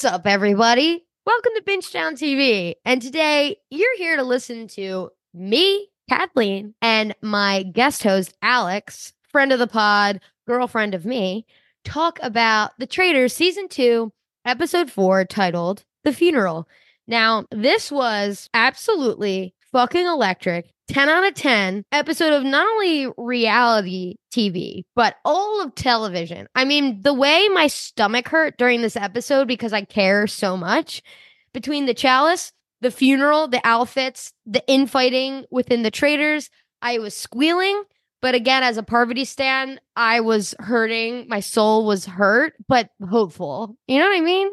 What's up, everybody? Welcome to Bingetown TV. And today you're here to listen to me, Kathleen, and my guest host, Alex, friend of the pod, girlfriend of me, talk about The Traitors season two, episode four, titled The Funeral. Now, this was absolutely fucking electric. 10 out of 10 episode of not only reality TV, but all of television. I mean, the way my stomach hurt during this episode because I care so much between the chalice, the funeral, the outfits, the infighting within the traitors, I was squealing. But again, as a Parvati stan, I was hurting. My soul was hurt, but hopeful. You know what I mean?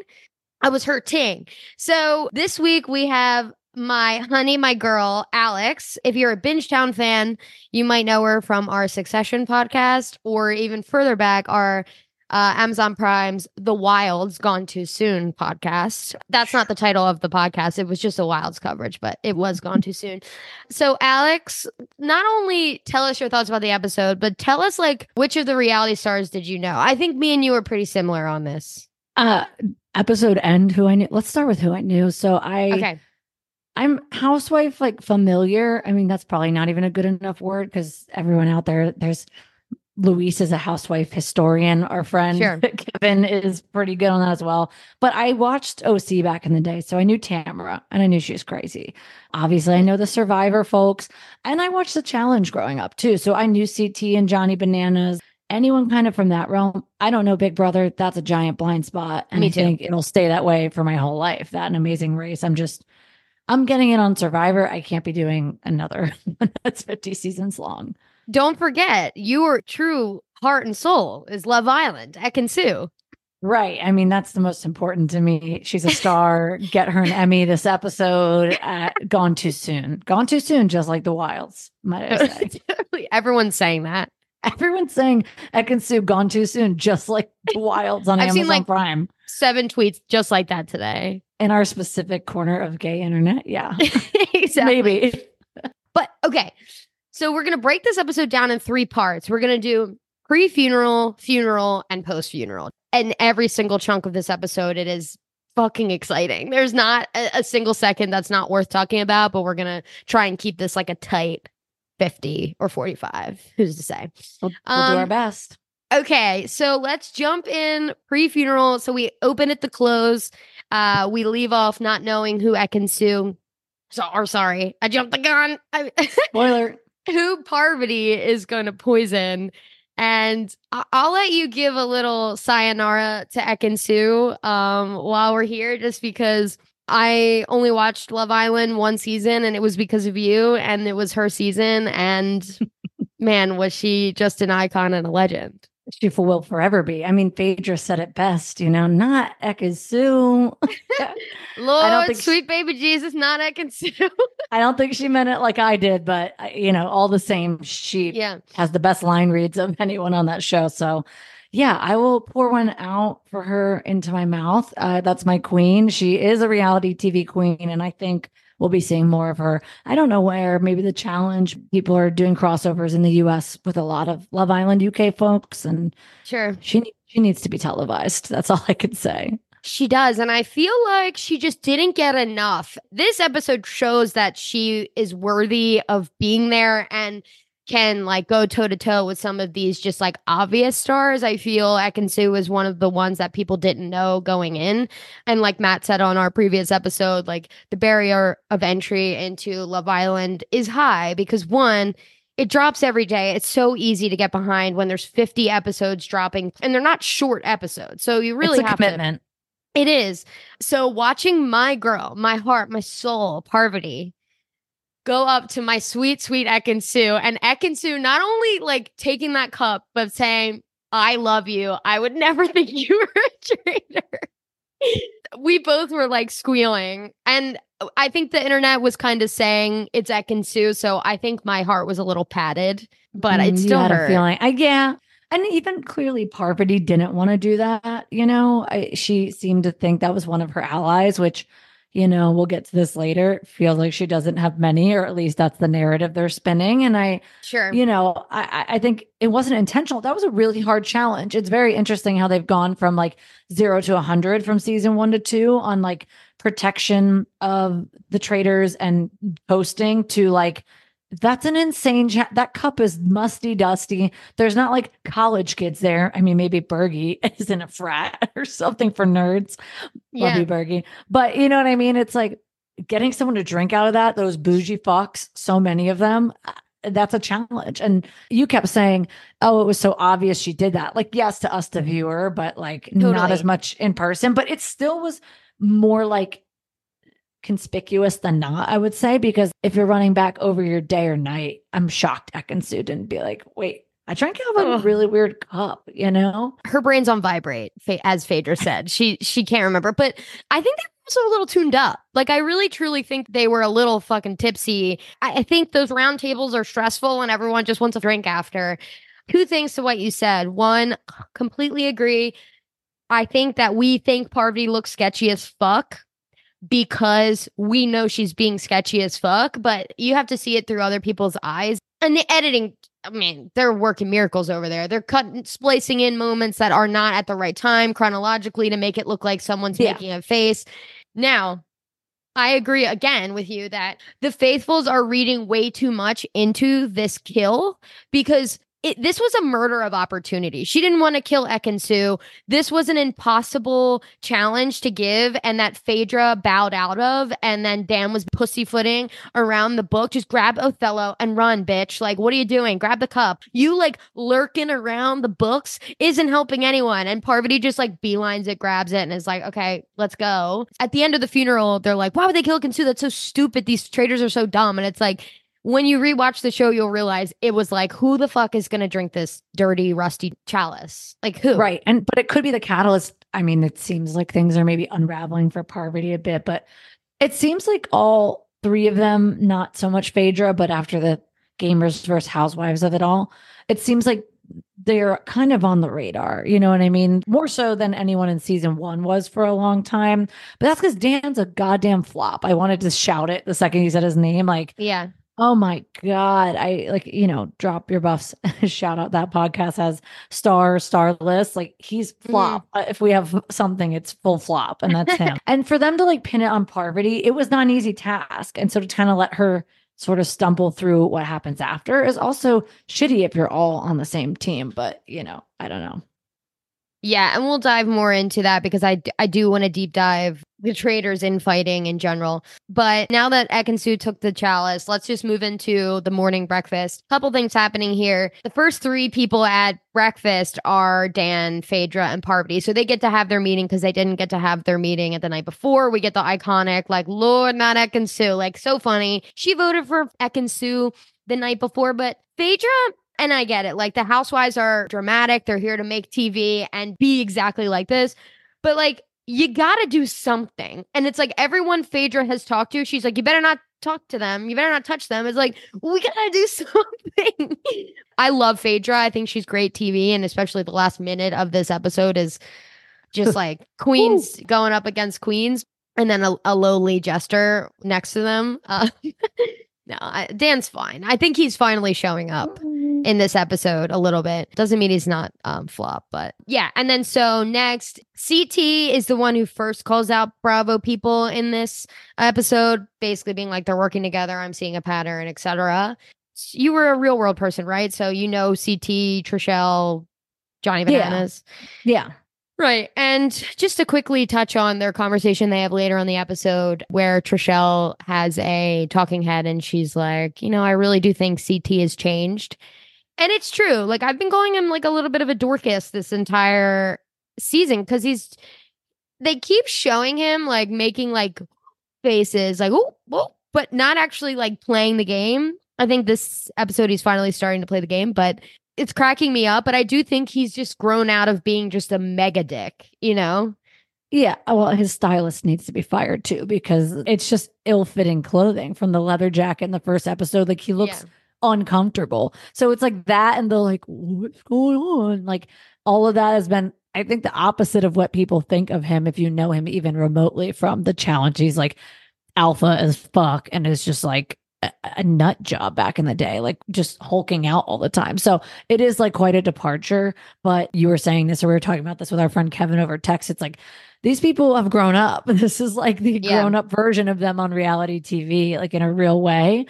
I was hurting. So this week we have my honey, my girl, Alex. If you're a Bingetown fan, you might know her from our Succession podcast, or even further back, our uh, Amazon Prime's The Wilds Gone Too Soon podcast. That's not the title of the podcast. It was just a Wilds coverage, but it was Gone Too Soon. So, Alex, not only tell us your thoughts about the episode, but tell us like which of the reality stars did you know? I think me and you are pretty similar on this. Uh, episode end. Who I knew. Let's start with who I knew. So I. Okay. I'm housewife like familiar. I mean, that's probably not even a good enough word because everyone out there, there's Luis is a housewife historian. Our friend Sure. Kevin is pretty good on that as well. But I watched OC back in the day. So I knew Tamara and I knew she was crazy. Obviously, I know the survivor folks. And I watched the challenge growing up too. So I knew CT and Johnny Bananas. Anyone kind of from that realm. I don't know Big Brother. That's a giant blind spot. And Me I too. think it'll stay that way for my whole life. That an amazing race. I'm just I'm getting it on Survivor. I can't be doing another one that's 50 seasons long. Don't forget, your true heart and soul is Love Island. Ekin-Su. Right. I mean, that's the most important to me. She's a star. Get her an Emmy this episode. Uh, gone too soon. Gone too soon, just like the Wilds, might. Everyone's saying that. Everyone's saying Ekin-Su gone too soon, just like the Wilds on I've Amazon seen, like- Prime. Seven tweets just like that today. In our specific corner of gay internet. Yeah. exactly. Maybe. But okay. So we're going to break this episode down in three parts. We're going to do pre funeral, funeral, and post funeral. And every single chunk of this episode, it is fucking exciting. There's not a, a single second that's not worth talking about, but we're going to try and keep this like a tight 50 or 45. Who's to say? We'll, we'll do our Um, best. Okay, so let's jump in pre-funeral. So we open at the close. Uh, we leave off not knowing who Ekin-Su. So, or sorry, I jumped the gun. I, Spoiler. who Parvati is going to poison, and I- I'll let you give a little sayonara to Ekin-Su um, while we're here, just because I only watched Love Island one season, and it was because of you, and it was her season, and man, was she just an icon and a legend. She will forever be. I mean, Phaedra said it best, you know, not Ekin-Su. Lord, think she- sweet baby Jesus, not Ekin-Su. I don't think she meant it like I did, but you know, all the same, she yeah. has the best line reads of anyone on that show. So, yeah, I will pour one out for her into my mouth. Uh, that's my queen. She is a reality TV queen, and I think we'll be seeing more of her. I don't know where. Maybe the challenge. People are doing crossovers in the U.S. with a lot of Love Island UK folks, and Sure. she she needs to be televised. That's all I could say. She does. And I feel like she just didn't get enough. This episode shows that she is worthy of being there and can like go toe to toe with some of these just like obvious stars. I feel Ekin-Su is one of the ones that people didn't know going in. And like Matt said on our previous episode, like the barrier of entry into Love Island is high because one, it drops every day. It's so easy to get behind when there's 50 episodes dropping and they're not short episodes. So you really have commitment. to it is. So watching my girl, my heart, my soul, Parvati, go up to my sweet, sweet Ekin-Su, and Ekin-Su not only like taking that cup, but saying, I love you. I would never think you were a traitor. we both were like squealing. And I think the internet was kind of saying it's Ekin-Su. So I think my heart was a little padded, but Mm, it still had a feeling. I, yeah. And even clearly, Parvati didn't want to do that. You know, I, she seemed to think that was one of her allies, which, you know, we'll get to this later. Feels like she doesn't have many, or at least that's the narrative they're spinning. And I, Sure. you know, I, I think it wasn't intentional. That was a really hard challenge. It's very interesting how they've gone from like zero to a hundred from season one to two on like protection of the traders and posting to like that's an insane cha- that cup is musty dusty. There's not like college kids there. I mean maybe bergie is in a frat or something for nerds. Love yeah. you bergie. But you know what i mean? It's like getting someone to drink out of that those bougie fucks so many of them uh, that's a challenge. And you kept saying oh it was so obvious she did that. Like yes to us the viewer but like not as much in person but it still was more like conspicuous than not, I would say, because if you're running back over your day or night, I'm shocked Ekin-Su didn't be like, wait, I drank out of a really weird cup, you know? her brain's on vibrate, as Phaedra said. She she can't remember, but I think they were also a little tuned up. Like I really truly think they were a little fucking tipsy. I, I think those round tables are stressful and everyone just wants a drink after. Two things to what you said. One, completely agree. I think that we think Parvati looks sketchy as fuck because we know she's being sketchy as fuck, but you have to see it through other people's eyes. And the editing, I mean, they're working miracles over there. They're cutting, splicing in moments that are not at the right time chronologically to make it look like someone's Yeah. making a face. Now, I agree again with you that the faithfuls are reading way too much into this kill because it, this was a murder of opportunity. She didn't want to kill Ekin-Su. This was an impossible challenge to give, and that Phaedra bowed out of. And then Dan was pussyfooting around the book. Just grab Othello and run, bitch. Like, what are you doing? Grab the cup. You like lurking around the books isn't helping anyone. And Parvati just like beelines it, grabs it, and is like, okay, let's go. At the end of the funeral, they're like, why would they kill Kansu? That's so stupid. These traitors are so dumb. And it's like, when you rewatch the show, you'll realize it was like, who the fuck is going to drink this dirty, rusty chalice? Like, who? Right. And but it could be the catalyst. I mean, it seems like things are maybe unraveling for Parvati a bit, but it seems like all three of them, not so much Phaedra, but after the gamers versus housewives of it all, it seems like they're kind of on the radar. You know what I mean? More so than anyone in season one was for a long time. But that's because Dan's a goddamn flop. I wanted to shout it the second he said his name. Like, Yeah. Oh my God. I like, you know, drop your buffs. Shout out that podcast has star, star list. Like he's flop. Uh, if we have something, it's full flop, and that's him. and for them to like pin it on Parvati, it was not an easy task. And so to kind of let her sort of stumble through what happens after is also shitty if you're all on the same team. But you know, I don't know. Yeah, and we'll dive more into that because I, I do want to deep dive the traders in fighting in general. But now that Ekin-Su took the chalice, let's just move into the morning breakfast. Couple things happening here. The first three people at breakfast are Dan, Phaedra, and Parvati. So they get to have their meeting because they didn't get to have their meeting at the night before. We get the iconic, like, Lord, not Ekin-Su. Like, so funny. She voted for Ekin-Su the night before, but Phaedra and I get it. Like the housewives are dramatic. They're here to make TV and be exactly like this. But like you got to do something. And it's like everyone Phaedra has talked to, she's like, you better not talk to them. You better not touch them. It's like, we got to do something. I love Phaedra. I think she's great TV. And especially the last minute of this episode is just like queens going up against queens and then a, a lowly jester next to them. Uh, no, I, Dan's fine. I think he's finally showing up in this episode a little bit. Doesn't mean he's not um flop, but yeah. And then so next, CT is the one who first calls out Bravo people in this episode, basically being like they're working together. I'm seeing a pattern, etc. You were a real world person, right? So you know CT, Trishelle, Johnny Yeah. Bananas. Yeah. Right. And just to quickly touch on their conversation they have later on the episode where Trishelle has a talking head and she's like, you know, I really do think CT has changed. And it's true. Like I've been calling him like a little bit of a Dorcas this entire season because he's they keep showing him like making like faces like oh, oh but not actually like playing the game. I think this episode he's finally starting to play the game, but it's cracking me up. But I do think he's just grown out of being just a mega dick, you know? Yeah. Well, his stylist needs to be fired too because it's just ill fitting clothing from the leather jacket in the first episode. Like he looks uncomfortable. So it's like that, and they're like, what's going on? Like all of that has been, I think, the opposite of what people think of him if you know him even remotely from the challenge. He's like alpha as fuck and is just like a, a nut job back in the day, like just hulking out all the time. So it is like quite a departure. But you were saying this, or we were talking about this with our friend Kevin over text. It's like these people have grown up. This is like the Yeah. grown up version of them on reality TV, like in a real way,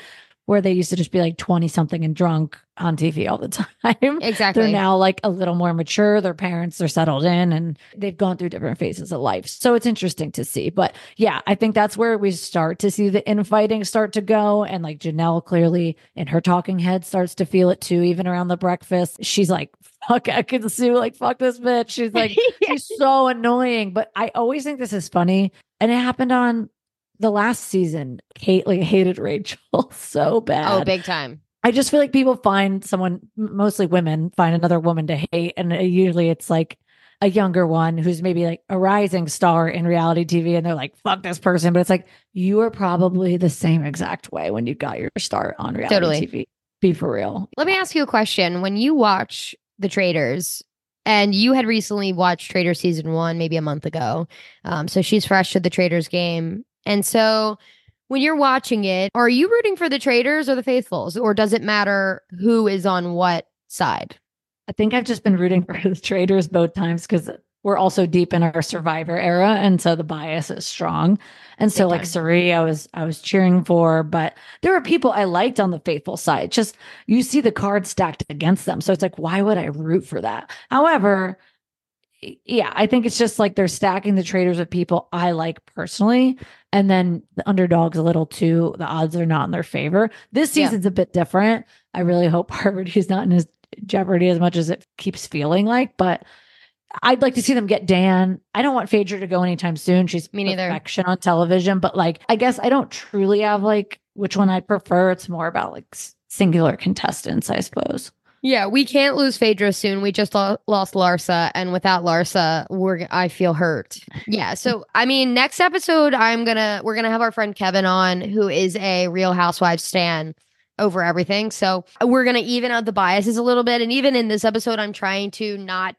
where they used to just be like 20 something and drunk on TV all the time. Exactly. They're now like a little more mature. Their parents are settled in and they've gone through different phases of life. So it's interesting to see. But yeah, I think that's where we start to see the infighting start to go. And like Janelle clearly in her talking head starts to feel it too, even around the breakfast. She's like, fuck, Ekin-Su, like, fuck this bitch. She's like, she's so annoying. But I always think this is funny. And it happened on the last season. Like hated Rachel so bad. oh, big time. I just feel like people find someone, mostly women, find another woman to hate. And uh, usually it's like a younger one who's maybe like a rising star in reality TV. And they're like, fuck this person. But it's like, you are probably the same exact way when you got your start on reality Totally. TV. Be for real. Let me ask you a question. When you watch The Traders, and you had recently watched Trader season one, maybe a month ago, um, so she's fresh to the Traders game, and so when you're watching it, are you rooting for the Traders or the Faithfuls, or does it matter who is on what side? I think I've just been rooting for the traders both times because we're also deep in our survivor era. And so the bias is strong. And so Big like. Cirie, I was I was cheering for, but there were people I liked on the faithful side. Just you see the cards stacked against them. So it's like, why would I root for that? However, yeah, I think it's just like they're stacking the traders with people I like personally. And then the underdogs a little too. The odds are not in their favor. This Yeah. season's a bit different. I really hope Harvard is not in his jeopardy as much as it keeps feeling like, but I'd like to see them get Dan. I don't want Phaedra to go anytime soon. She's Me neither. perfection on television, but like I guess I don't truly have like which one I prefer. It's more about like singular contestants, I suppose. Yeah, we can't lose Phaedra soon. We just lo- lost Larsa, and without Larsa, we're I feel hurt. Yeah, so I mean, next episode, I'm gonna we're gonna have our friend Kevin on, who is a Real Housewives stan over everything. So we're gonna even out the biases a little bit, and even in this episode, I'm trying to not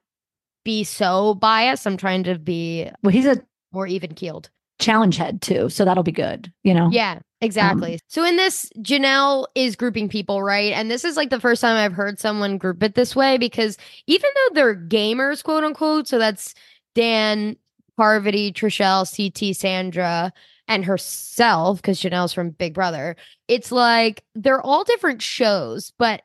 be so biased. I'm trying to be Well, he's a more even keeled. Challenge head too, so that'll be good. You know, Yeah, exactly. Um, so in this, Janelle is grouping people, right? And this is like the first time I've heard someone group it this way because even though they're gamers, quote unquote, so that's Dan, Parvati, Trishelle, CT, Sandra, and herself, because Janelle's from Big Brother, it's like they're all different shows, but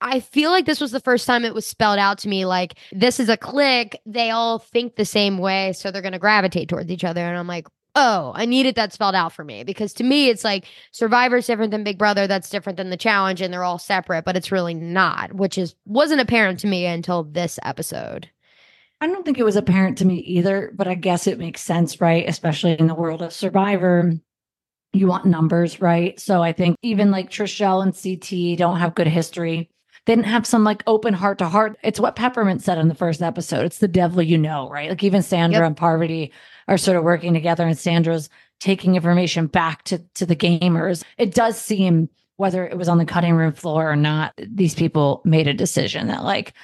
I feel like this was the first time it was spelled out to me like this is a clique. They all think the same way, so they're going to gravitate towards each other. And I'm like, oh, I needed that spelled out for me because to me, it's like Survivor's different than Big Brother. That's different than the challenge, and they're all separate, but it's really not, which is wasn't apparent to me until this episode. I don't think it was apparent to me either, but I guess it makes sense, right? Especially in the world of Survivor. You want numbers, right? So I think even like Trishelle and CT don't have good history. They didn't have some like open heart to heart. It's what Peppermint said in the first episode. It's the devil you know, right? Like even Sandra Yep. and Parvati are sort of working together, and Sandra's taking information back to to the gamers. It does seem whether it was on the cutting room floor or not, these people made a decision that like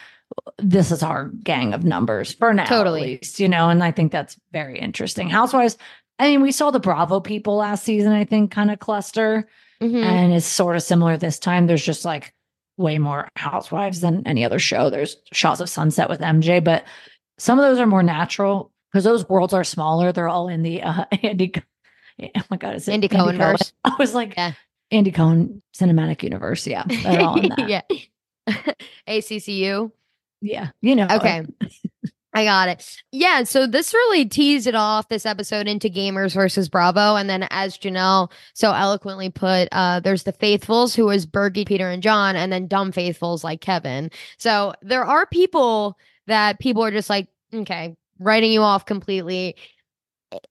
this is our gang of numbers for now, Totally. at least, you know, and I think that's very interesting. Housewives, I mean, we saw the Bravo people last season, I think, kind of cluster, Mhm. and it's sort of similar this time. There's just like way more housewives than any other show. There's shots of Sunset with MJ, but some of those are more natural because those worlds are smaller. They're all in the uh Andy. Oh my god, is it Andy Cohen verse. I was like, Yeah. Andy Cohen cinematic universe. Yeah, all in that. yeah. ACCU. yeah, you know. Okay. I got it. Yeah. So this really teased it off this episode into gamers versus Bravo. And then, as Janelle so eloquently put, uh, there's the faithfuls who is Bergie, Peter, and John, and then dumb faithfuls like Kevin. So there are people that people are just like, okay, writing you off completely.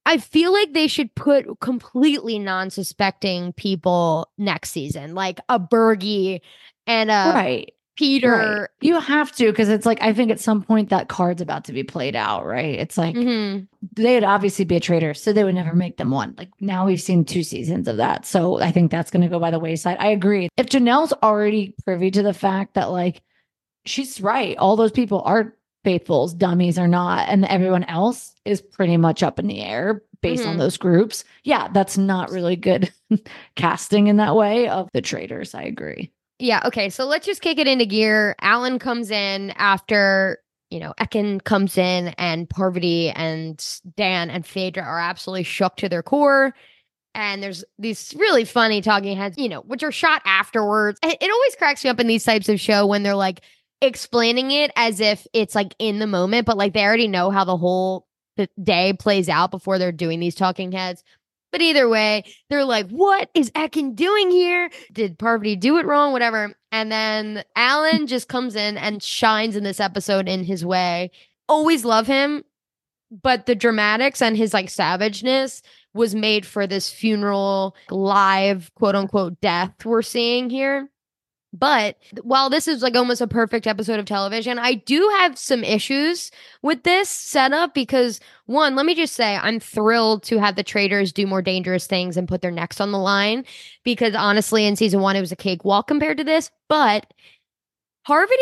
I feel like they should put completely non suspecting people next season, like a Bergie and a right. Peter. Right. You have to because it's like I think at some point that card's about to be played out, right? It's like Mhm. they'd obviously be a traitor, so they would never make them one. Like now we've seen two seasons of that. So I think that's gonna go by the wayside. I agree. If Janelle's already privy to the fact that like she's right, all those people are faithfuls, dummies or not, and everyone else is pretty much up in the air based on Mhm. those groups. Yeah, that's not really good casting in that way of the traitors. I agree. Yeah. Okay. So let's just kick it into gear. Alan comes in after, you know, Ekin comes in and Parvati and Dan and Phaedra are absolutely shook to their core. And there's these really funny talking heads, you know, which are shot afterwards. It, always cracks me up in these types of show when they're like explaining it as if it's like in the moment, but like they already know how the whole day plays out before they're doing these talking heads. But either way, they're like, what is Ekin doing here? Did Parvati do it wrong? Whatever. And then Alan just comes in and shines in this episode in his way. Always love him. But the dramatics and his like savageness was made for this funeral live quote unquote death we're seeing here. But while this is like almost a perfect episode of television, I do have some issues with this setup because one, let me just say, I'm thrilled to have the traders do more dangerous things and put their necks on the line because honestly, in season one, it was a cakewalk compared to this. But Harvey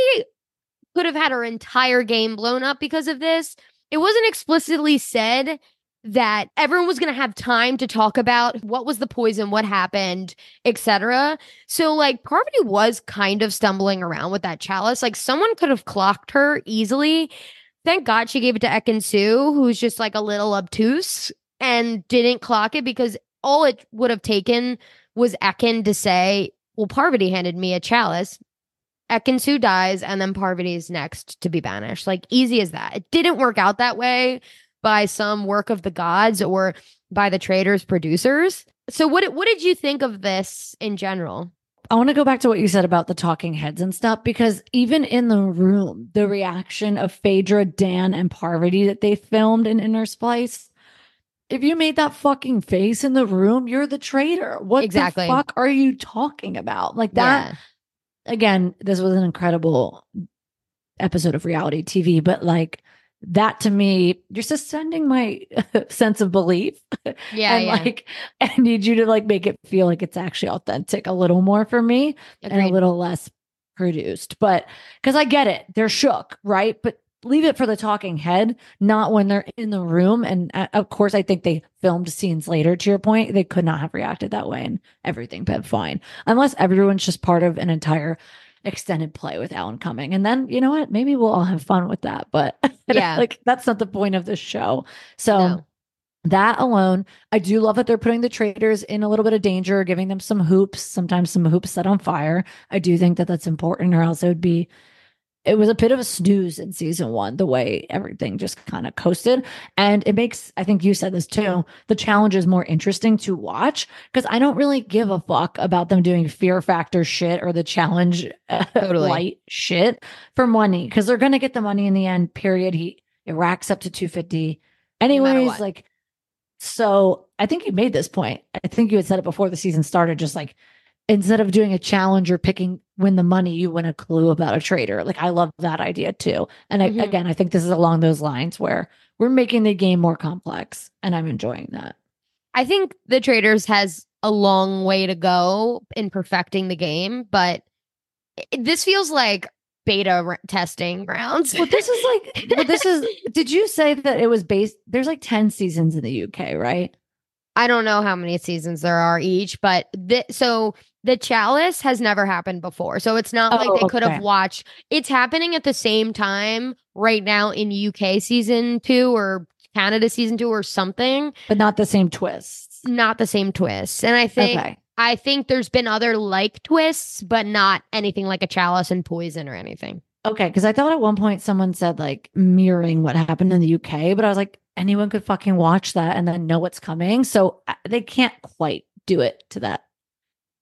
could have had her entire game blown up because of this. It wasn't explicitly said that everyone was going to have time to talk about what was the poison, what happened, etc. So like Parvati was kind of stumbling around with that chalice. Like someone could have clocked her easily. Thank God she gave it to Ekin-Su, who's just like a little obtuse and didn't clock it because all it would have taken was Ekin to say, Well, Parvati handed me a chalice. Ekin-Su dies, and then Parvati is next to be banished. Like easy as that. It didn't work out that way by some work of the gods or by the traders producers. So what what did you think of this in general? I want to go back to what you said about the talking heads and stuff because even in the room, the reaction of Phaedra, Dan, and Parvati that they filmed in Inner Splice. If you made that fucking face in the room, you're the traitor. What Exactly. the fuck are you talking about? Like that Yeah. again, this was an incredible episode of reality TV, but like that to me, you're suspending my sense of belief. Yeah, and yeah. like I need you to like make it feel like it's actually authentic a little more for me and a little less produced. But because I get it, they're shook, right? But leave it for the talking head, not when they're in the room. And uh, of course, I think they filmed scenes later. To your point, they could not have reacted that way, and everything been fine, unless everyone's just part of an entire extended play with Alan coming. And then you know what? Maybe we'll all have fun with that. But Yeah. like that's not the point of the show. So. No. That alone, I do love that they're putting the traders in a little bit of danger, giving them some hoops, sometimes some hoops set on fire. I do think that that's important, or else it would be. It was a bit of a snooze in season one, the way everything just kind of coasted. And it makes, I think you said this too, the challenges more interesting to watch because I don't really give a fuck about them doing fear factor shit or the challenge uh, Totally. light shit for money because they're going to get the money in the end, period. He, it racks up to 250 anyways what. like so i think you made this point i think you had said it before the season started just like instead of doing a challenge or picking win the money you win a clue about a trader like i love that idea too and I, Mhm. again i think this is along those lines where we're making the game more complex and i'm enjoying that I think the traders has a long way to go in perfecting the game, but this feels like beta testing grounds. well this is like well this is did you say that it was based there's like 10 seasons in the uk right I don't know how many seasons there are each, but th- so the chalice has never happened before. So it's not like Oh, they could have watched. It's happening at the same time right now in UK season 2 or Canada season 2 or something. but not the same twists Not the same twists. And I think okay I think there's been other like twists, but not anything like a chalice and poison or anything. Okay, because I thought at one point someone said like mirroring what happened in the UK, but I was like, anyone could fucking watch that and then know what's coming. So uh, they can't quite do it to that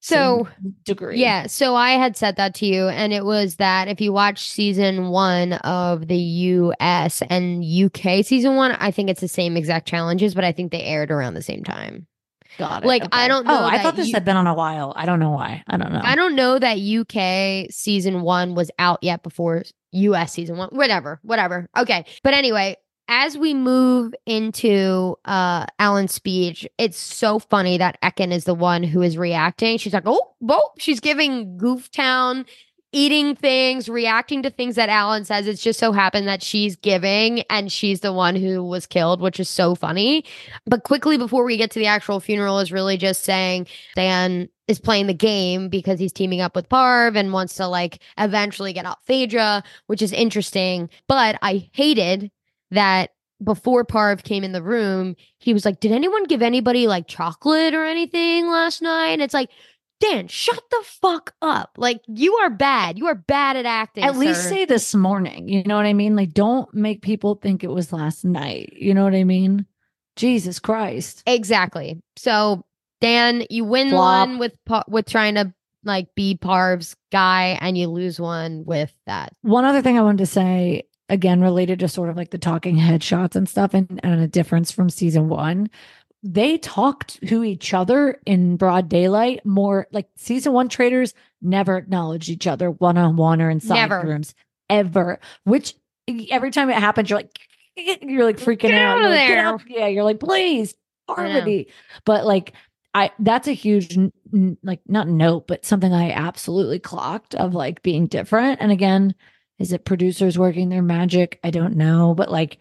So degree. Yeah, so I had said that to you, and it was that if you watch season one of the US and UK season one, I think it's the same exact challenges, but I think they aired around the same time. Got it. Like, I don't know Oh, I thought this you- had been on a while. I don't know why. I don't know. I don't know that UK season one was out yet before US season one. Whatever, whatever. Okay. But anyway, as we move into uh Alan's speech, it's so funny that Ekin is the one who is reacting. She's like, oh, whoa, she's giving Gooftown eating things, reacting to things that Alan says. It's just so happened that she's giving and she's the one who was killed, which is so funny. But quickly before we get to the actual funeral, is really just saying Dan is playing the game because he's teaming up with Parv and wants to like eventually get out Phaedra, which is interesting. But I hated that before Parv came in the room, he was like, Did anyone give anybody like chocolate or anything last night? And it's like, Dan, shut the fuck up. Like, you are bad. You are bad at acting. At least say this morning. You know what I mean? Like, don't make people think it was last night. You know what I mean? Jesus Christ. Exactly. So Dan, you win Flop. one with with trying to like be Parv's guy, and you lose one with that. One other thing I wanted to say, again, related to sort of like the talking headshots and stuff, and, and a difference from season one. They talked to each other in broad daylight more like season one traders never acknowledged each other one on one or in side Never. rooms ever. Which every time it happens, you're like, you're like freaking Get out. out like, "Get out." Yeah, you're like, please, harmony. But like, I that's a huge like not note, but something I absolutely clocked of like being different. And again, is it producers working their magic? I don't know, but like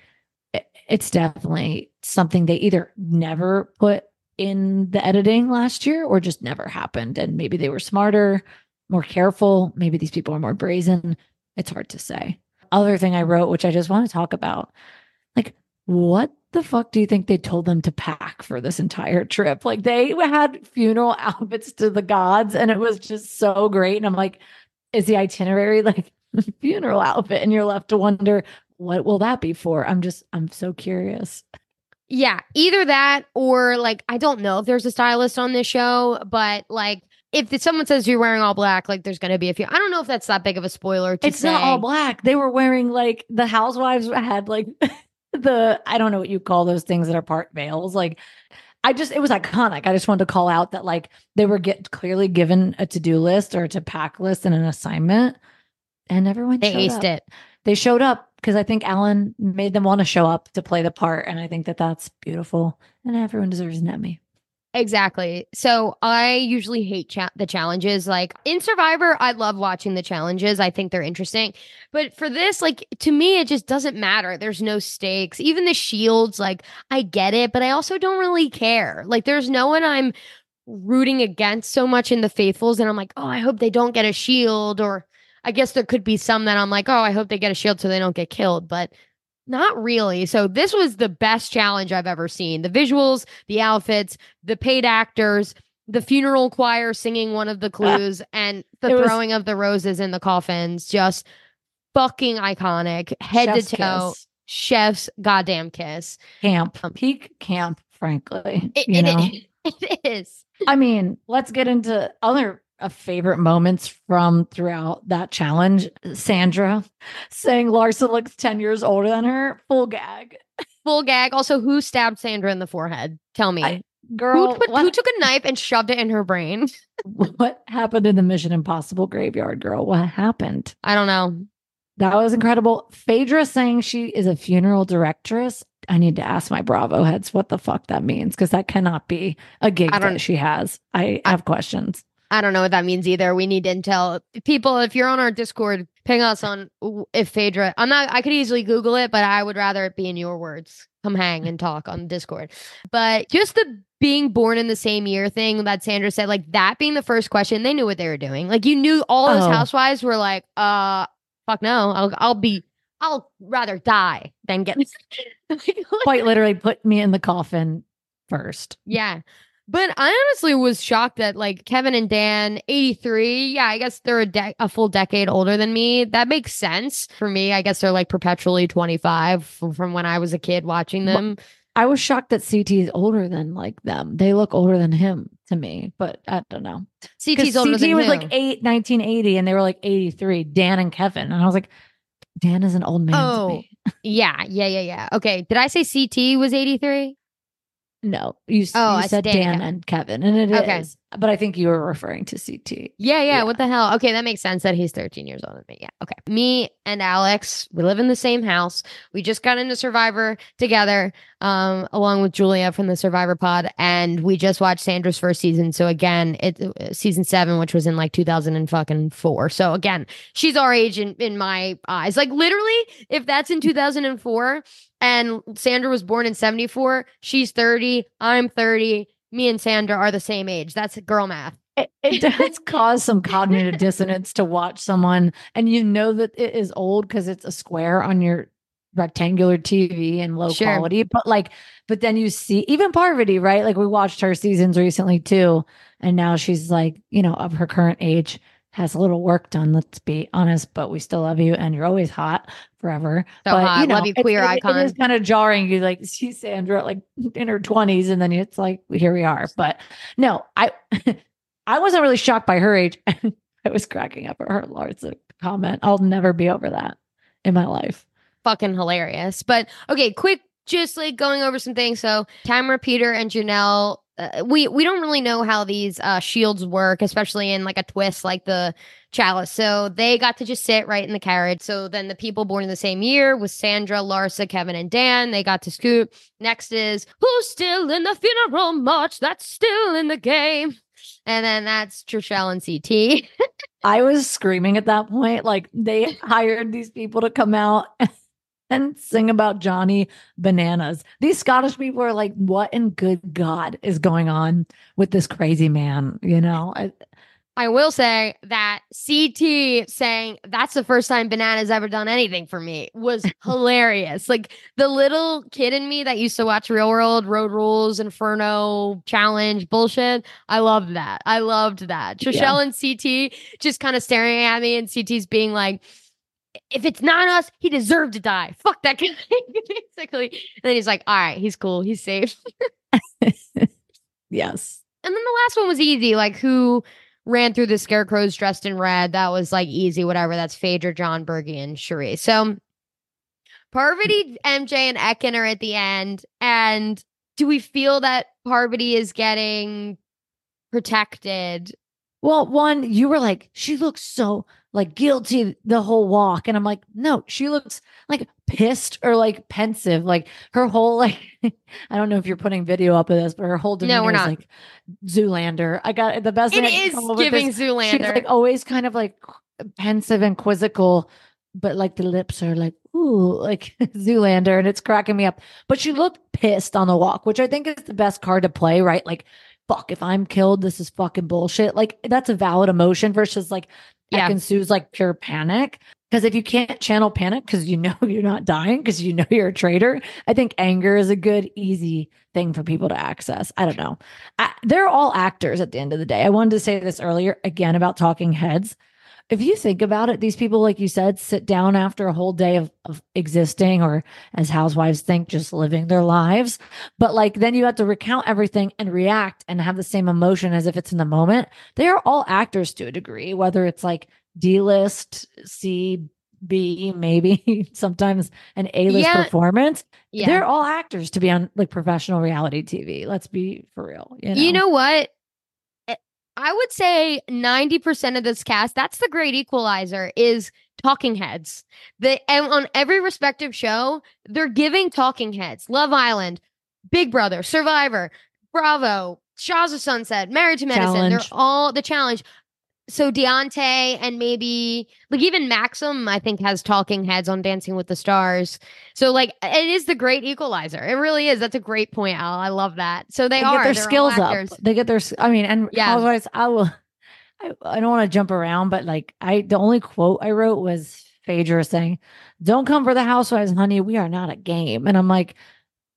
it's definitely something they either never put in the editing last year or just never happened. And maybe they were smarter, more careful. Maybe these people are more brazen. It's hard to say. Other thing I wrote, which I just want to talk about, like, what the fuck do you think they told them to pack for this entire trip? Like, they had funeral outfits to the gods, and it was just so great. And I'm like, is the itinerary like funeral outfit? And you're left to wonder, what will that be for? I'm just, I'm so curious. Yeah, either that or like I don't know if there's a stylist on this show, but like if someone says you're wearing all black, like there's going to be a few. I don't know if that's that big of a spoiler. To It's not all black. They were wearing like the housewives had like the I don't know what you call those things that are part veils. Like I just it was iconic. I just wanted to call out that like they were get clearly given a to-do list or a to pack list and an assignment. And everyone They showed aced up. it. They showed up because I think Alan made them want to show up to play the part. And I think that that's beautiful. And everyone deserves an Emmy. Exactly. So I usually hate cha- the challenges. Like in Survivor, I love watching the challenges. I think they're interesting. But for this, like to me, it just doesn't matter. There's no stakes. Even the shields, like I get it, but I also don't really care. Like there's no one I'm rooting against so much in the faithfuls. And I'm like, oh, I hope they don't get a shield. Or I guess there could be some that I'm like, oh, I hope they get a shield so they don't get killed. But not really. So this was the best challenge I've ever seen. The visuals, the outfits, the paid actors, the funeral choir singing one of the clues, and the It was- throwing of the roses in the coffins. Just fucking iconic. Head Chef's to toe. kiss. Chef's goddamn kiss. Camp. Um, Peak camp, frankly. It, you it- know? it is. I mean, let's get into other uh, favorite moments from throughout that challenge. Sandra saying Larsa looks 10 years older than her. Full gag. Full gag. Also, who stabbed Sandra in the forehead? Tell me. I- Girl, who, put, who took a knife and shoved it in her brain? what happened in the Mission Impossible graveyard, girl? What happened? I don't know. That was incredible. Phaedra saying she is a funeral directress. I need to ask my Bravo heads what the fuck that means because that cannot be a gig that she has. I have questions. I don't know what that means either. We need intel. People, if you're on our Discord, ping us on if Phaedra. I'm not. I could easily Google it, but I would rather it be in your words. Come hang and talk on Discord. But just the being born in the same year thing that Sandra said, like that being the first question, they knew what they were doing. Like you knew all those Oh. housewives were like, uh, fuck no, I'll I'll be. I'll rather die than get. Quite literally put me in the coffin first. Yeah. But I honestly was shocked that like Kevin and Dan, 83. Yeah, I guess they're a, de- a full decade older than me. That makes sense for me. I guess they're like perpetually 25 from, when I was a kid watching them. I was shocked that CT is older than like them. They look older than him to me, but I don't know. CT's older CT than was who? like eight, 1980, and they were like 83, Dan and Kevin. And I was like, Dan is an old man to Oh. me. Yeah, yeah, yeah, yeah. Okay. Did I say CT was 83? No, you, Oh, you said Dan Dan, and Kevin, and it is. Okay. But I think you were referring to CT. Yeah, yeah, Yeah. What the hell? Okay, that makes sense that he's 13 years older than me. Yeah. Okay. Me and Alex, we live in the same house. We just got into Survivor together, um, along with Julia from the Survivor pod, and we just watched Sandra's first season. So again, it uh, season seven, which was in like 2000 and fucking four. So again, she's our age in, in my eyes. Like literally, if that's in 2004 and Sandra was born in 74, she's 30, I'm 30. Me and Sandra are the same age. That's girl math. It, it does cause some cognitive dissonance to watch someone, and you know that it is old because it's a square on your rectangular TV and low Sure. quality. But like, but then you see even Parvati, right? Like we watched her seasons recently too, and now she's like, you know, of her current age, has a little work done. Let's be honest, but we still love you, and you're always hot forever. So but hot. Love you, queer it- icon. It is kind of jarring. You like see Sandra like in her twenties, and then it's like here we are. But no, I I wasn't really shocked by her age. I was cracking up at her Larsa comment. I'll never be over that in my life. fucking hilarious. But okay, quick, just like going over some things. So Tamara, Peter, and Janelle. Uh, we we don't really know how these uh, shields work, especially in like a twist like the chalice. So they got to just sit right in the carriage. So then the people born in the same year was Sandra, Larsa, Kevin, and Dan. They got to scoot. Next is who's still in the funeral march? That's still in the game. And then that's Trishelle and CT. I was screaming at that point. Like they hired these people to come out and sing about Johnny Bananas. These Scottish people are like, what in good God is going on with this crazy man? You know, I, I will say that CT saying that's the first time Banana's ever done anything for me was hilarious. Like the little kid in me that used to watch Real World, Road Rules, Inferno, Challenge, bullshit. I loved that. I loved that. Trishelle and CT just kind of staring at me, and CT's being like, if it's not us, he deserved to die. Fuck that guy. Basically. And then he's like, all right, he's cool. He's safe. yes. And then the last one was easy, like who ran through the scarecrows dressed in red. That was like easy, whatever. That's Phaedra, John, Bergie, and Sheree. So Parvati, MJ, and Ekin are at the end. And do we feel that Parvati is getting protected? Well, one, you were like, she looks so like guilty the whole walk. And I'm like, no, she looks like pissed or like pensive. Like her whole like I don't know if you're putting video up of this, but her whole demeanor No, we're is not. like Zoolander. I got the best It is giving Zoolander. She's like always kind of like pensive and quizzical, but like the lips are like, ooh, like Zoolander, and it's cracking me up. But she looked pissed on the walk, which I think is the best card to play, right? Like, fuck, if I'm killed, this is fucking bullshit. Like, that's a valid emotion versus like Yeah. Ekin-Su's like pure panic. Because if you can't channel panic because you know you're not dying, because you know you're a traitor, I think anger is a good, easy thing for people to access. I don't know. I, they're all actors at the end of the day. I wanted to say this earlier again about talking heads. If you think about it, these people, like you said, sit down after a whole day of, of existing, or as housewives think, just living their lives. But like then you have to recount everything and react and have the same emotion as if it's in the moment. They are all actors to a degree, whether it's like D list, C, B, maybe sometimes an A list Yeah. performance. Yeah. They're all actors to be on like professional reality TV. Let's be for real. You know, You know what? I would say 90% of this cast, that's the great equalizer, is talking heads. The and on every respective show, they're giving talking heads. Love Island, Big Brother, Survivor, Bravo, Shahs of Sunset, Married to Medicine. Challenge. They're all the challenge. So Deontay and maybe like even Maxim, I think, has talking heads on Dancing with the Stars. So like it is the great equalizer. It really is. That's a great point, Al. I love that. So they, they are get their skills up. They get their. I mean, and Yeah. housewives. I will. I, I don't want to jump around, but like I, the only quote I wrote was Phaedra saying, "Don't come for the housewives, honey. We are not a game." And I'm like,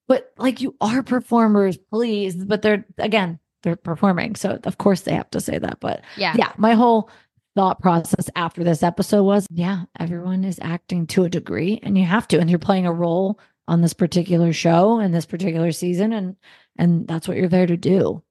but like you are performers, please. But they're again, they're performing, so of course they have to say that. But Yeah. yeah, my whole thought process after this episode was, yeah, everyone is acting to a degree, and you have to, and you're playing a role on this particular show and this particular season, and and that's what you're there to do.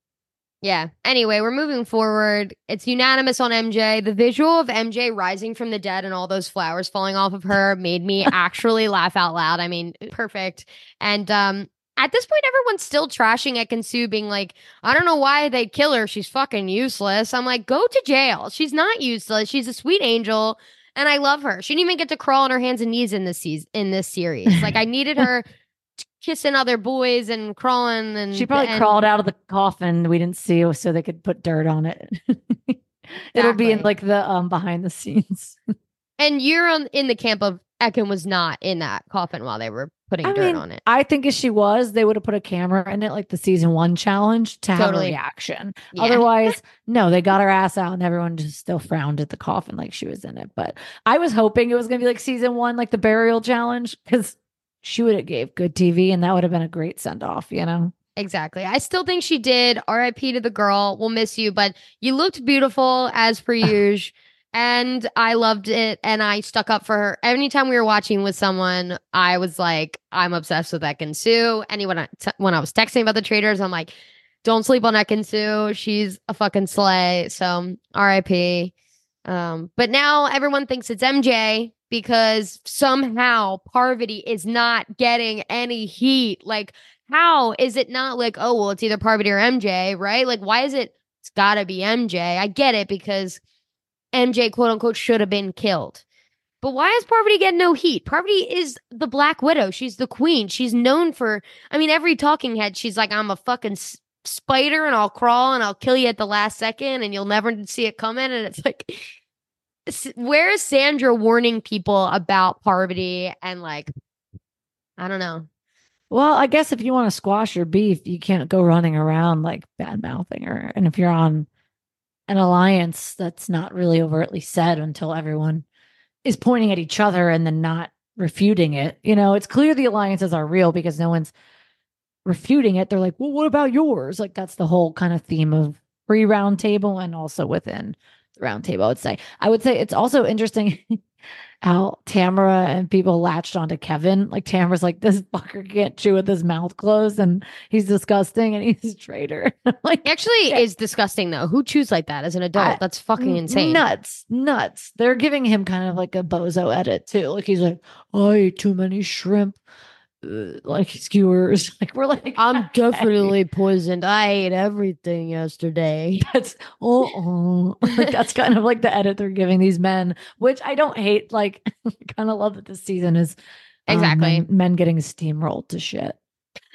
Yeah. Anyway, we're moving forward. It's unanimous on MJ. The visual of MJ rising from the dead and all those flowers falling off of her made me actually laugh out loud. I mean, perfect. And um at this point, everyone's still trashing Ekin-Su, being like, I don't know why they kill her. She's fucking useless. I'm like, go to jail. She's not useless. She's a sweet angel, and I love her. She didn't even get to crawl on her hands and knees in this season in this series. Like I needed her kissing other boys and crawling and She probably and- crawled out of the coffin. We didn't see so they could put dirt on it. It'll be in like the um behind the scenes. And you're on in the camp of Ekin was not in that coffin while they were putting I dirt mean, on it. I think if she was, they would have put a camera in it like the season one challenge to have a reaction. Yeah. Otherwise, no, they got her ass out and everyone just still frowned at the coffin like she was in it. But I was hoping it was gonna be like season one, like the burial challenge, because she would have gave good TV and that would have been a great send off, you know? Exactly. I still think she did. RIP to the girl. We'll miss you, but you looked beautiful as per usual. And I loved it. And I stuck up for her. Anytime we were watching with someone, I was like, I'm obsessed with Ekin-Su. Anyone I- t- when I was texting about the Traitors, I'm like, don't sleep on Ekin-Su. She's a fucking slay. So RIP. Um, but now everyone thinks it's MJ because somehow Parvati is not getting any heat. Like, how is it not like, oh, well, it's either Parvati or MJ, right? Like, why is it? It's got to be MJ. I get it because MJ, quote unquote, should have been killed. But why is Parvati getting no heat? Parvati is the Black Widow. She's the queen. She's known for, I mean, every talking head, she's like, I'm a fucking s- spider and I'll crawl and I'll kill you at the last second and you'll never see it coming. And it's like, where is Sandra warning people about Parvati and like, I don't know. Well, I guess if you want to squash your beef, you can't go running around like bad mouthing her. And if you're on an alliance that's not really overtly said until everyone is pointing at each other and then not refuting it, you know, it's clear the alliances are real because no one's refuting it. They're like, well, what about yours? Like that's the whole kind of theme of pre round table and also within the round table, I would say. I would say it's also interesting how Tamara and people latched onto Kevin. Like Tamara's like, this fucker can't chew with his mouth closed and he's disgusting and he's a traitor. like actually Yeah. is disgusting though. Who chews like that as an adult? I- That's fucking insane. Nuts, nuts. They're giving him kind of like a bozo edit too. Like he's like, I ate too many shrimp, like skewers. Like we're like, I'm definitely poisoned. I ate everything yesterday. That's oh, like that's kind of like the edit they're giving these men, which I don't hate. Like, kind of love that this season is um, Exactly. men, men getting steamrolled to shit.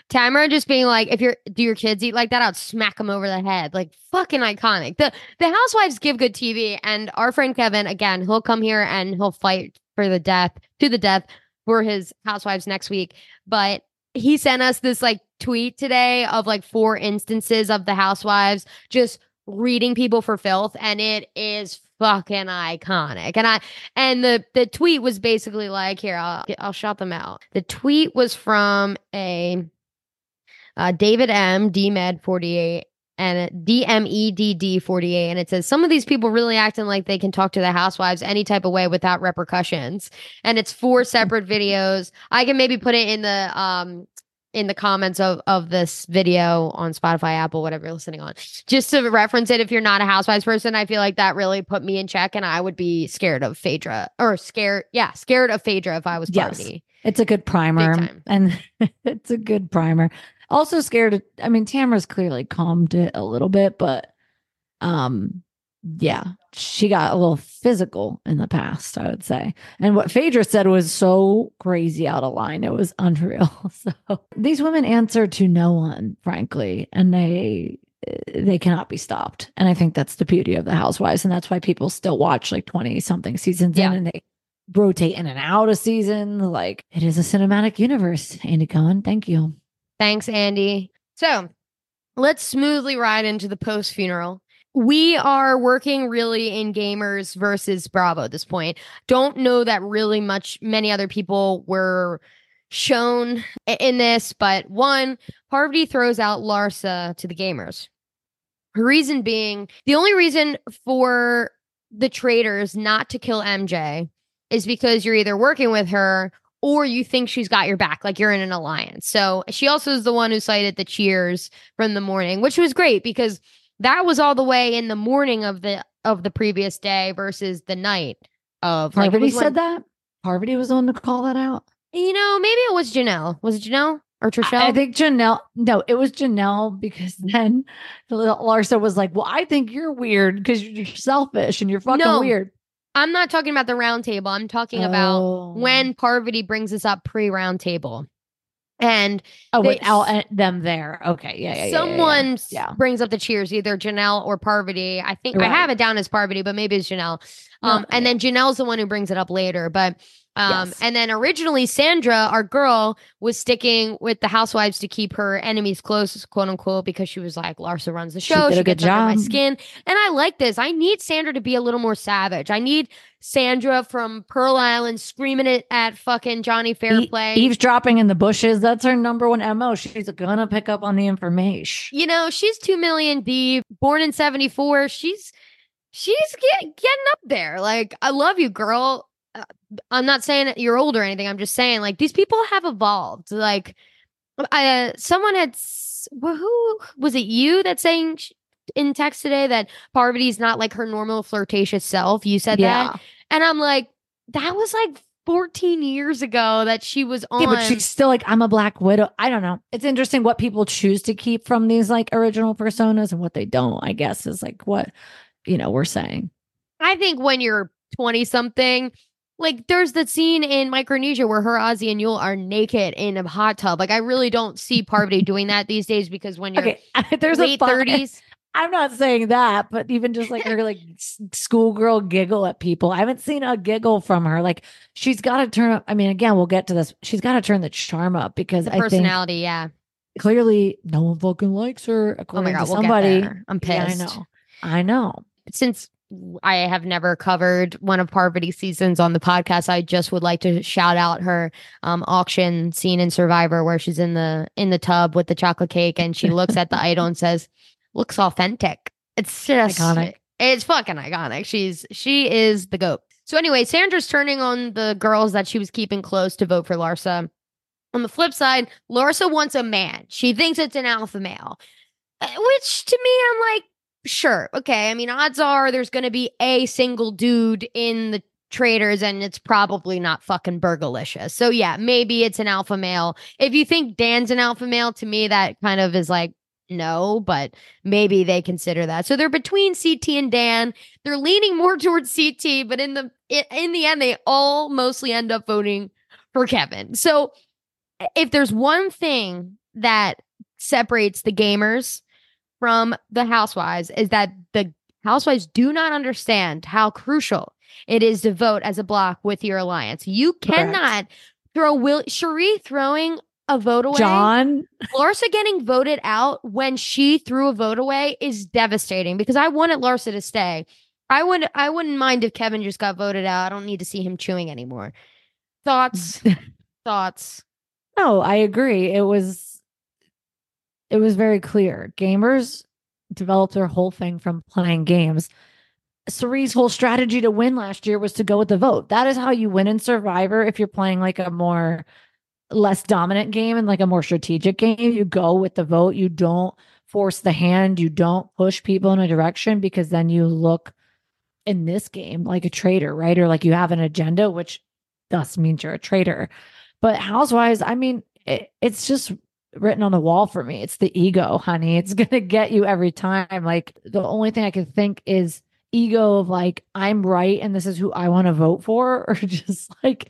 Tamara just being like, if your do your kids eat like that, I'd smack them over the head. Like fucking iconic. The the housewives give good TV, and our friend Kevin, again, he'll come here and he'll fight for the death to the death for his housewives next week. But he sent us this like tweet today of like four instances of the housewives just reading people for filth, and it is fucking iconic. And I and the the tweet was basically like, here, I'll I'll shout them out. The tweet was from a uh, David M. DMed 48 and DMEDD 48. And it says, Some of these people really acting like they can talk to the housewives any type of way without repercussions. And it's four separate videos. I can maybe put it in the, um, in the comments of, of this video on Spotify, Apple, whatever you're listening on, just to reference it. If you're not a housewives person, I feel like that really put me in check, and I would be scared of Phaedra or scared, yeah, scared of Phaedra if I was Yes. It's a good primer, and it's a good primer. Also scared. Of, I mean, Tamara's clearly calmed it a little bit, but um, yeah, she got a little physical in the past. I would say, and what Phaedra said was so crazy out of line. It was unreal. So these women answer to no one, frankly, and they they cannot be stopped. And I think that's the beauty of the Housewives, and that's why people still watch like twenty something seasons Yeah. in, and they rotate in and out of season. Like it is a cinematic universe. Andy Cohen, thank you. Thanks, Andy. So let's smoothly ride into the post funeral. We are working really in gamers versus Bravo at this point. Don't know that really much, many other people were shown in this, but one, Parvati throws out Larsa to the gamers. Her reason being the only reason for the traitors not to kill MJ is because you're either working with her or you think she's got your back, like you're in an alliance. So she also is the one who cited the cheers from the morning, which was great because that was all the way in the morning of the of the previous day versus the night of like Parvati was when- said that. Parvati was on to call that out. You know, maybe it was Janelle. Was it Janelle? or Trishelle? I, I think Janelle. No, it was Janelle because then Larsa was like, "Well, I think you're weird because you're selfish and you're fucking No. weird." I'm not talking about the round table. I'm talking about Oh. when Parvati brings this up pre round table. And oh they- without uh, them there. Okay, yeah, yeah, yeah, yeah, yeah. someone brings up the cheers, either Janelle or Parvati. I think I have it down as Parvati, but maybe it's Janelle. Um, and then Janelle's the one who brings it up later. But um, Yes. and then originally Sandra, our girl, was sticking with the housewives to keep her enemies close, quote unquote, because she was like, Larsa runs the She show. did She, a good gets under my skin. And I like this. I need Sandra to be a little more savage. I need Sandra from Pearl Island screaming it at fucking Johnny E- Fairplay. eavesdropping in the bushes. That's her number one mo. She's gonna pick up on the information. you know, she's two million deep, born in 74. She's she's get, getting up there. Like, I love you, girl. Uh, I'm not saying you're old or anything. I'm just saying, like, these people have evolved. Like, uh, someone had, wh- who was it you that saying sh- in text today that Parvati's not like her normal flirtatious self? You said that. And I'm like, that was like 14 years ago that she was on. Yeah, but she's still like, I'm a black widow. I don't know. It's interesting what people choose to keep from these like original personas and what they don't, I guess, is like what, you know, we're saying. I think when you're 20 something, like there's the scene in Micronesia where her, Ozzy, and Yul are naked in a hot tub. Like I really don't see Parvati doing that these days because when you're Okay. There's late 30s, I'm not saying that, but even just like her like schoolgirl giggle at people. I haven't seen a giggle from her. Like she's got to turn up. I mean, again, we'll get to this. She's got to turn the charm up because the I think personality, yeah. clearly no one fucking likes her. Oh my god, we'll somebody. I'm Yeah, pissed. I know. I know. Since I have never covered one of Parvati's seasons on the podcast, I just would like to shout out her um, auction scene in Survivor where she's in the in the tub with the chocolate cake and she looks at the idol and says, "Looks authentic." It's just Iconic. It's fucking iconic. She's she is the goat. So anyway, Sandra's turning on the girls that she was keeping close to vote for Larsa. On the flip side, Larsa wants a man. She thinks it's an alpha male, Uh, which to me, I'm like, sure, okay. I mean, odds are there's going to be a single dude in the traitors, and it's probably not fucking burgalicious. So yeah, maybe it's an alpha male. If you think Dan's an alpha male, to me that kind of is like no, but maybe they consider that. So they're between CT and Dan. They're leaning more towards CT, but in the in the end, they all mostly end up voting for Kevin. So if there's one thing that separates the gamers from the housewives is that the housewives do not understand how crucial it is to vote as a block with your alliance. You Correct. cannot throw Will Sheree throwing a vote away. John, Larsa getting voted out when she threw a vote away is devastating because I wanted Larsa to stay. I would I wouldn't mind if Kevin just got voted out. I don't need to see him chewing anymore. Thoughts? thoughts. no, I agree. It was it was very clear. Gamers developed their whole thing from playing games. Cirie's whole strategy to win last year was to go with the vote. That is how you win in Survivor if you're playing like a more less dominant game and like a more strategic game. You go with the vote. You don't force the hand. You don't push people in a direction because then you look in this game like a traitor, right? Or like you have an agenda, which thus means you're a traitor. But housewives, I mean, it, it's just written on the wall for me. It's the ego, honey. It's mm-hmm. going to get you every time. Like the only thing I can think is ego of like, I'm right and this is who I want to vote for, or just like,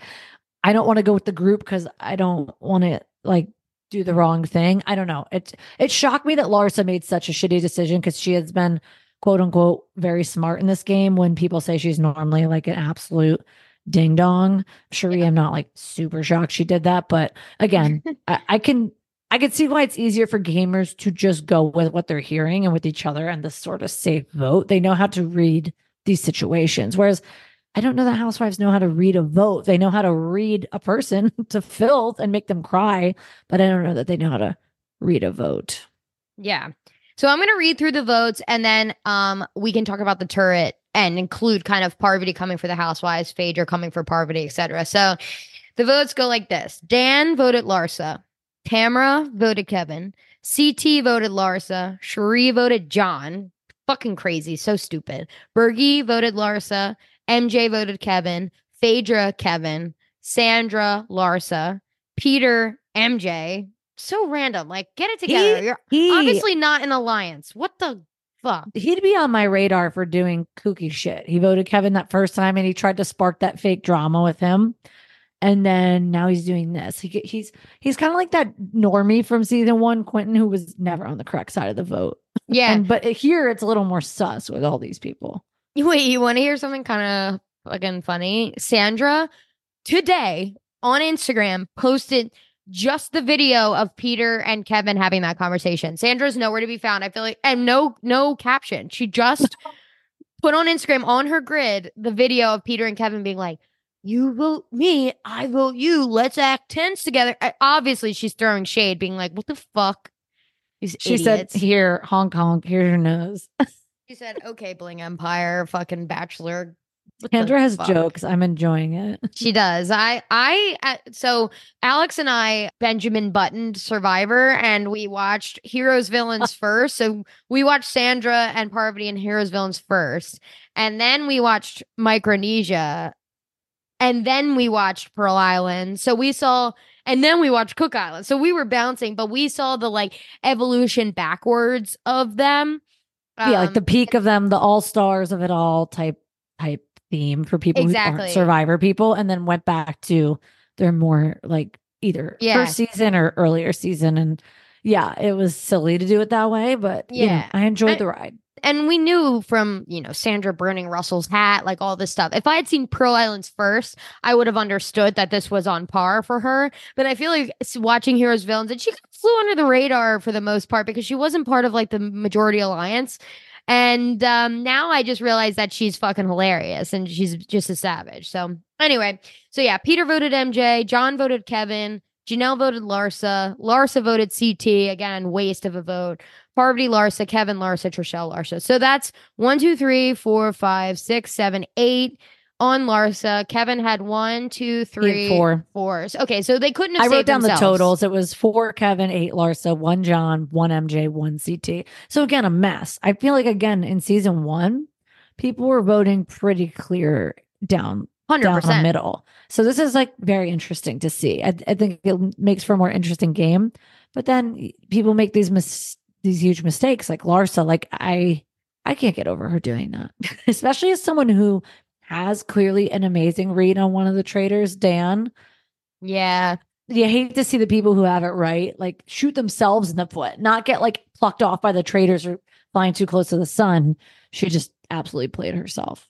I don't want to go with the group because I don't want to like do the wrong thing. I don't know. It it shocked me that Larsa made such a shitty decision because she has been quote unquote very smart in this game when people say she's normally like an absolute ding dong. Sheree, I'm not like super shocked she did that, but again, I, I can I can see why it's easier for gamers to just go with what they're hearing and with each other and this sort of safe vote. They know how to read these situations. Whereas I don't know that housewives know how to read a vote. They know how to read a person to filth and make them cry, but I don't know that they know how to read a vote. Yeah. So I'm going to read through the votes and then um we can talk about the turret and include kind of Parvati coming for the housewives, Phaedra coming for Parvati, etc. So the votes go like this. Dan voted Larsa. Tamara voted Kevin. CT voted Larsa. Sheree voted John. Fucking crazy. So stupid. Bergie voted Larsa. MJ voted Kevin. Phaedra, Kevin. Sandra, Larsa. Peter, MJ. so random. Like, get it together. You're He obviously not an alliance. What the fuck? he'd be on my radar for doing kooky shit. He voted Kevin that first time and he tried to spark that fake drama with him. And then now he's doing this. He, he's he's kind of like that normie from season one, Quentin, who was never on the correct side of the vote. Yeah. And but here it's a little more sus with all these people. Wait, you want to hear something kind of fucking funny? Sandra today on Instagram posted just the video of Peter and Kevin having that conversation. Sandra's nowhere to be found. I feel like and no no caption. She just put on Instagram on her grid the video of Peter and Kevin being like, "You vote me, I vote you. Let's act tense together." I- obviously, she's throwing shade, being like, "What the fuck?" These She idiots. said, "Here, Hong Kong, here's your nose." She said, "Okay, Bling Empire, fucking Bachelor." What Sandra has fuck? jokes. I'm enjoying it. She does. I, I, uh, so Alex and I, Benjamin buttoned Survivor, and we watched Heroes Villains first. So we watched Sandra and Parvati and Heroes Villains first, and then we watched Micronesia, and then we watched Pearl Island. So we saw, and then we watched Cook Island. So we were bouncing, but we saw the like evolution backwards of them. yeah, like the Um, peak of them, the all stars of it all type type theme for people who Exactly. aren't survivor people, and then went back to their more like either Yeah. first season or earlier season. And yeah, it was silly to do it that way, but yeah, Yeah. I enjoyed I- the ride. And we knew from you know Sandra burning Russell's hat, like all this stuff. If I had seen Pearl Islands first, I would have understood that this was on par for her. But I feel like watching Heroes Villains, and she flew under the radar for the most part because she wasn't part of like the majority alliance. And um, now I just realized that she's fucking hilarious and she's just a savage. So anyway, so yeah, Peter voted MJ, John voted Kevin, Janelle voted Larsa, Larsa voted CT again, waste of a vote. Parvati Larsa, Kevin Larsa, Trishelle Larsa. So that's one, two, three, four, five, six, seven, eight on Larsa. Kevin had one, two, three, four. fours. Okay, so they couldn't have I wrote down the totals. It was four Kevin, eight Larsa, one John, one MJ, one CT. So again, a mess. I feel like again in season one, people were voting pretty clear down Hundred down the percent. middle. So this is like very interesting to see. I, I think it makes for a more interesting game. But then people make these mis- these huge mistakes, like Larsa. Like I, I can't get over her doing that, especially as someone who has clearly an amazing read on one of the traitors, Dan. Yeah, You hate to see the people who have it right, like shoot themselves in the foot, not get like plucked off by the traitors or flying too close to the sun. She just absolutely played herself.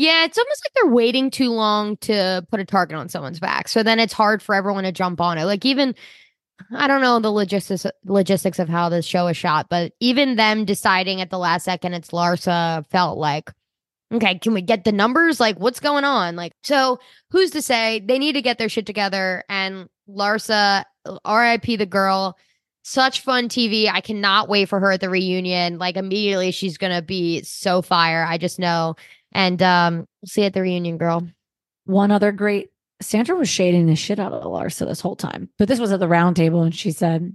Yeah. It's almost like they're waiting too long to put a target on someone's back. So then it's hard for everyone to jump on it. Like even. I don't know the logistics logistics of how this show is shot, but even them deciding at the last second it's Larsa felt like, okay, can we get the numbers? Like, what's going on? Like, so who's to say they need to get their shit together? And Larsa, RIP the girl, such fun TV. I cannot wait for her at the reunion. Like immediately, she's gonna be so fire. I just know. And um, we'll see you at the reunion, girl. One other great Sandra was shading the shit out of Larsa this whole time, but this was at the round table and she said,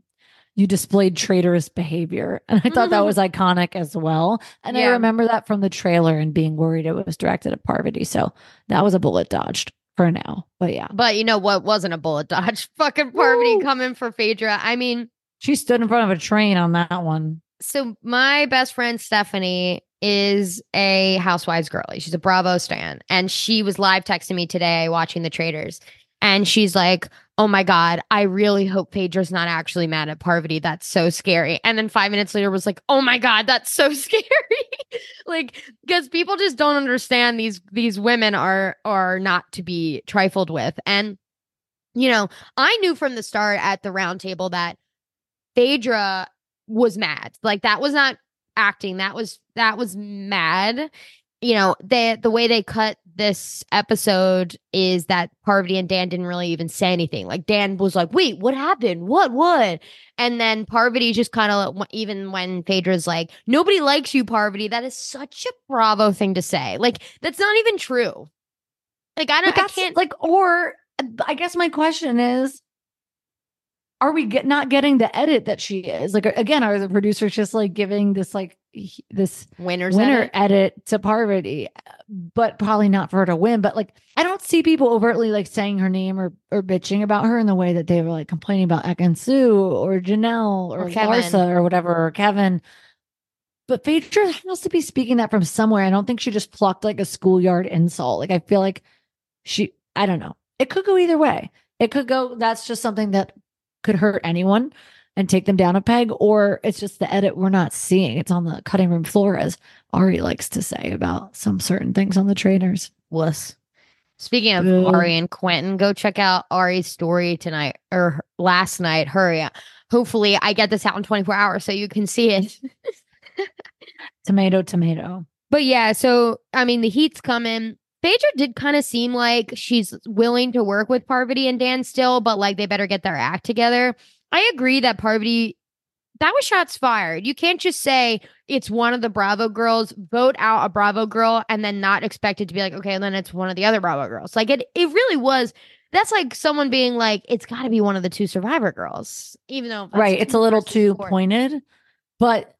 You displayed traitorous behavior. And I thought that was iconic as well. And I remember that from the trailer and being worried it was directed at Parvati. So that was a bullet dodged for now. But yeah, But you know what wasn't a bullet dodge? Fucking Parvati Woo. coming for Phaedra. I mean, she stood in front of a train on that one. so my best friend Stephanie is a housewives girly. She's a Bravo stan. And she was live texting me today watching the Traitors. And she's like, Oh my God, I really hope Phaedra's not actually mad at Parvati. That's so scary. And then five minutes later was like, Oh my God, that's so scary. like, because people just don't understand these these women are are not to be trifled with. And you know, I knew from the start at the round table that Phaedra was mad. Like that was not acting. That was that was mad. You know, they the way they cut this episode is that Parvati and Dan didn't really even say anything. Like Dan was like, "Wait, what happened? What? What?" And then Parvati just kind of even when Phaedra's like, "Nobody likes you, Parvati." That is such a Bravo thing to say. Like that's not even true. Like I don't, I can't. like, or I guess my question is are we get, not getting the edit that she is? Like again, are the producers just like giving this like this Winners winner edit. edit to Parvati, but probably not for her to win. But like, I don't see people overtly like saying her name or or bitching about her in the way that they were like complaining about Ekin-Su or Janelle or, Or Larsa or whatever or Kevin. But Phaedra has to be speaking that from somewhere. I don't think she just plucked like a schoolyard insult. Like I feel like she, I don't know. It could go either way. It could go. That's just something that could hurt anyone and take them down a peg, or it's just the edit we're not seeing. It's on the cutting room floor, as Ari likes to say about some certain things on the trainers. Wuss. Speaking of Boo. Ari and Quentin, go check out Ari's story tonight or last night. Hurry. Up. Hopefully, I get this out in 24 hours so you can see it. Tomato, tomato. But yeah, so I mean, the heat's coming. Phaedra did kind of seem like she's willing to work with Parvati and Dan still, but like they better get their act together. I agree that Parvati, that was shots fired. You can't just say it's one of the Bravo girls, vote out a Bravo girl, and then not expect it to be like, okay, then it's one of the other Bravo girls. Like it, it really was. That's like someone being like, it's got to be one of the two Survivor girls, even though right. It's a little too four. pointed, but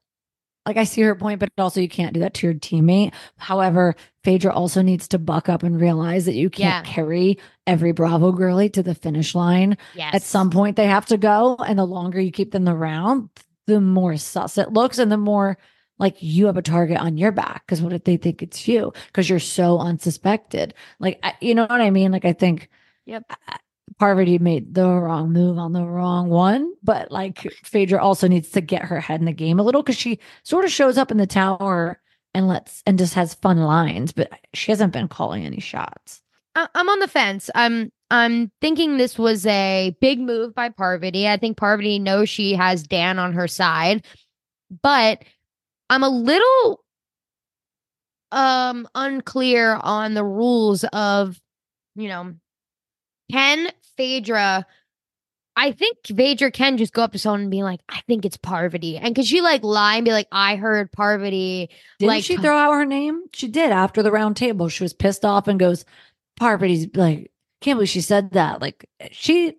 like I see her point, but also you can't do that to your teammate. However, Phaedra also needs to buck up and realize that you can't Yeah. carry every Bravo girly to the finish line. Yes. At some point, they have to go. And the longer you keep them around, the more sus it looks and the more like you have a target on your back. Because what if they think it's you? Because you're so unsuspected. Like, I, you know what I mean? Like, I think Yep. I- Parvati made the wrong move on the wrong one, but like Phaedra also needs to get her head in the game a little because she sort of shows up in the tower and lets and just has fun lines, but she hasn't been calling any shots. I- I'm on the fence. I'm I'm thinking this was a big move by Parvati. I think Parvati knows she has Dan on her side, but I'm a little um unclear on the rules of, you know, can Phaedra I think Phaedra can just go up to someone and be like, I think it's Parvati. And could she like lie and be like, I heard Parvati Didn't Like- she throw out her name? She did after the round table. She was pissed off and goes, Parvati's like, can't believe she said that. Like she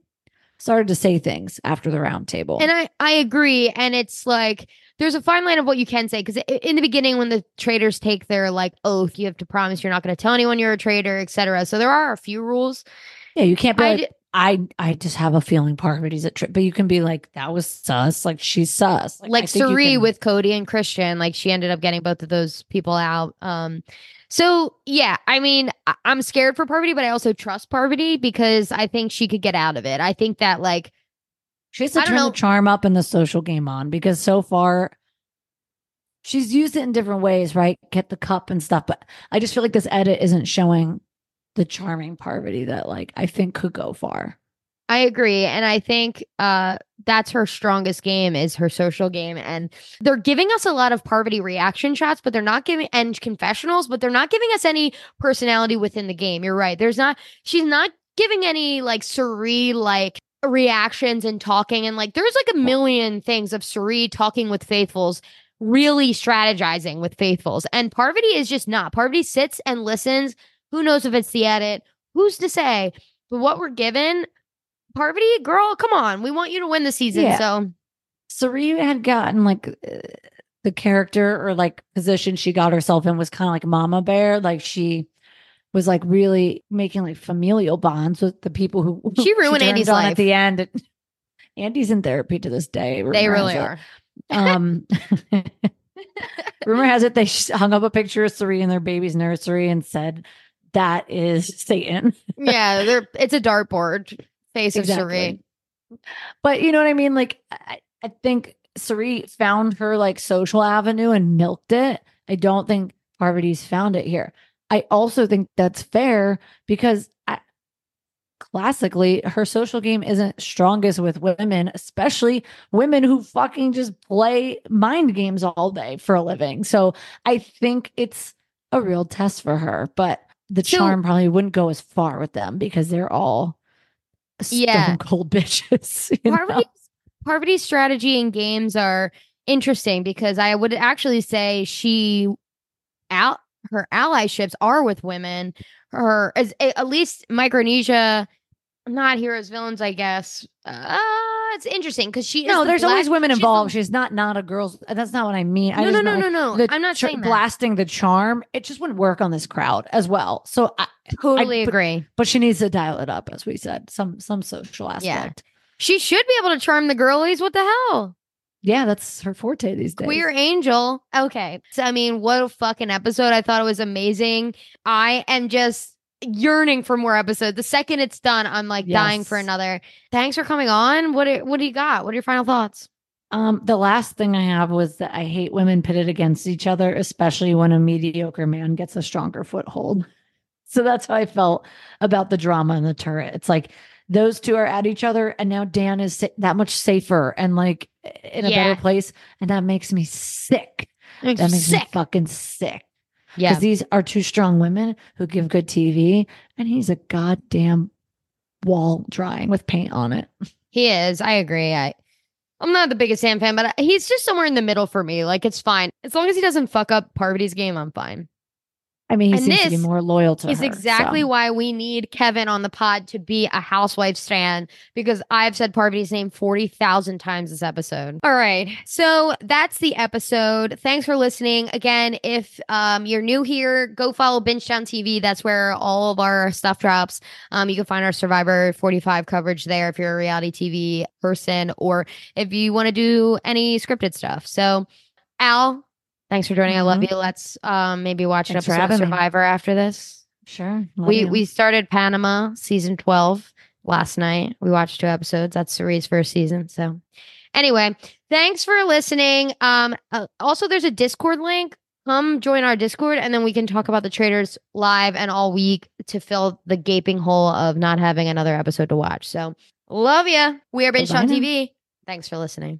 started to say things after the round table. And I I agree, and it's like there's a fine line of what you can say because in the beginning, when the traitors take their like oath, you have to promise you're not going to tell anyone you're a traitor, etc. So there are a few rules. Yeah, you can't be I like, d- I I just have a feeling Parvati's a trip, but you can be like, that was sus. Like she's sus. like you Cirie can- with Cody and Christian, like she ended up getting both of those people out. Um, so yeah, I mean, I- I'm scared for Parvati, but I also trust Parvati because I think she could get out of it. I think that like She has to turn know. the charm up and the social game on because so far she's used it in different ways, right? Get the cup and stuff. But I just feel like this edit isn't showing the charming Parvati that like I think could go far. I agree. And I think uh that's her strongest game is her social game. And they're giving us a lot of Parvati reaction shots, but they're not giving and confessionals, but they're not giving us any personality within the game. You're right. There's not she's not giving any like Cirie like reactions and talking and like there's like a million things of Cirie talking with faithfuls really strategizing with faithfuls and parvati is just not parvati sits and listens who knows if it's the edit who's to say but what we're given Parvati, girl, come on. We want you to win the season. Yeah. So Cirie had gotten like uh, the character or like position she got herself in was kind of like Mama Bear. Like she was like really making like familial bonds with the people who She ruined turned Andy's life. at the end. Andy's in therapy to this day. they really it. are. Um, rumor has it they hung up a picture of Cirie in their baby's nursery and said that is Satan. yeah, they're it's a dartboard face of Cirie. But you know what I mean? Like I, I think Cirie found her like social avenue and milked it. I don't think Parvati's found it here. I also think that's fair because I, classically her social game isn't strongest with women, especially women who fucking just play mind games all day for a living. So I think it's a real test for her, but the So- charm probably wouldn't go as far with them because they're all stone Yeah. cold bitches. Parvati's, Parvati's strategy and games are interesting because I would actually say she out her allyships are with women. Her as at least Micronesia, not heroes villains, I guess. Uh, it's interesting because she is No, the there's always black- women she's the- involved. She's not not a girl's. That's not what I mean. I No, no, just no, no, like, no. the I'm not saying that. blasting the charm. It just wouldn't work on this crowd as well. So, I, Totally but- agree. but she needs to dial it up, as we said. Some some social aspect. Yeah. She should be able to charm the girlies. What the hell? Yeah, that's her forte these days. Queer angel. Okay. So, I mean, what a fucking episode. I thought it was amazing. I am just yearning for more episodes. The second it's done, I'm like dying for another. Thanks for coming on. What do- what do you got? What are your final thoughts? Um, the last thing I have was that I hate women pitted against each other, especially when a mediocre man gets a stronger foothold. So that's how I felt about the drama in the turret. It's like those two are at each other, and now Dan is sa- that much safer and like in a Yeah. better place, and that makes me sick. That makes me Sick. fucking sick. Yeah. Because these are two strong women who give good TV, and he's a goddamn wall drawing with paint on it. He is. I agree. I I'm not the biggest Sam fan, but he's just somewhere in the middle for me. Like it's fine. As long as he doesn't fuck up Parvati's game, I'm fine. I mean, he And seems to be more loyal to Is her. exactly so. why we need Kevin on the pod to be a housewife stan because I've said Parvati's name 40,000 times this episode. All right. So that's the episode. Thanks for listening. Again, if um, you're new here, go follow Benchtown TV. That's where all of our stuff drops. Um, you can find our Survivor 45 coverage there if you're a reality TV person or if you want to do any scripted stuff. So, Al, thanks for joining. I love Mhm. you. Let's um, maybe watch Thanks an for episode of having me. Survivor after this. Sure. love We you. we started Panama season 12 last night. We watched two episodes. That's Cirie's first season. So anyway, thanks for listening. Um uh, also there's a Discord link. Come join our Discord and then we can talk about the Traitors live and all week to fill the gaping hole of not having another episode to watch. So love ya. We are Binge Bye-bye on. TV. Thanks for listening.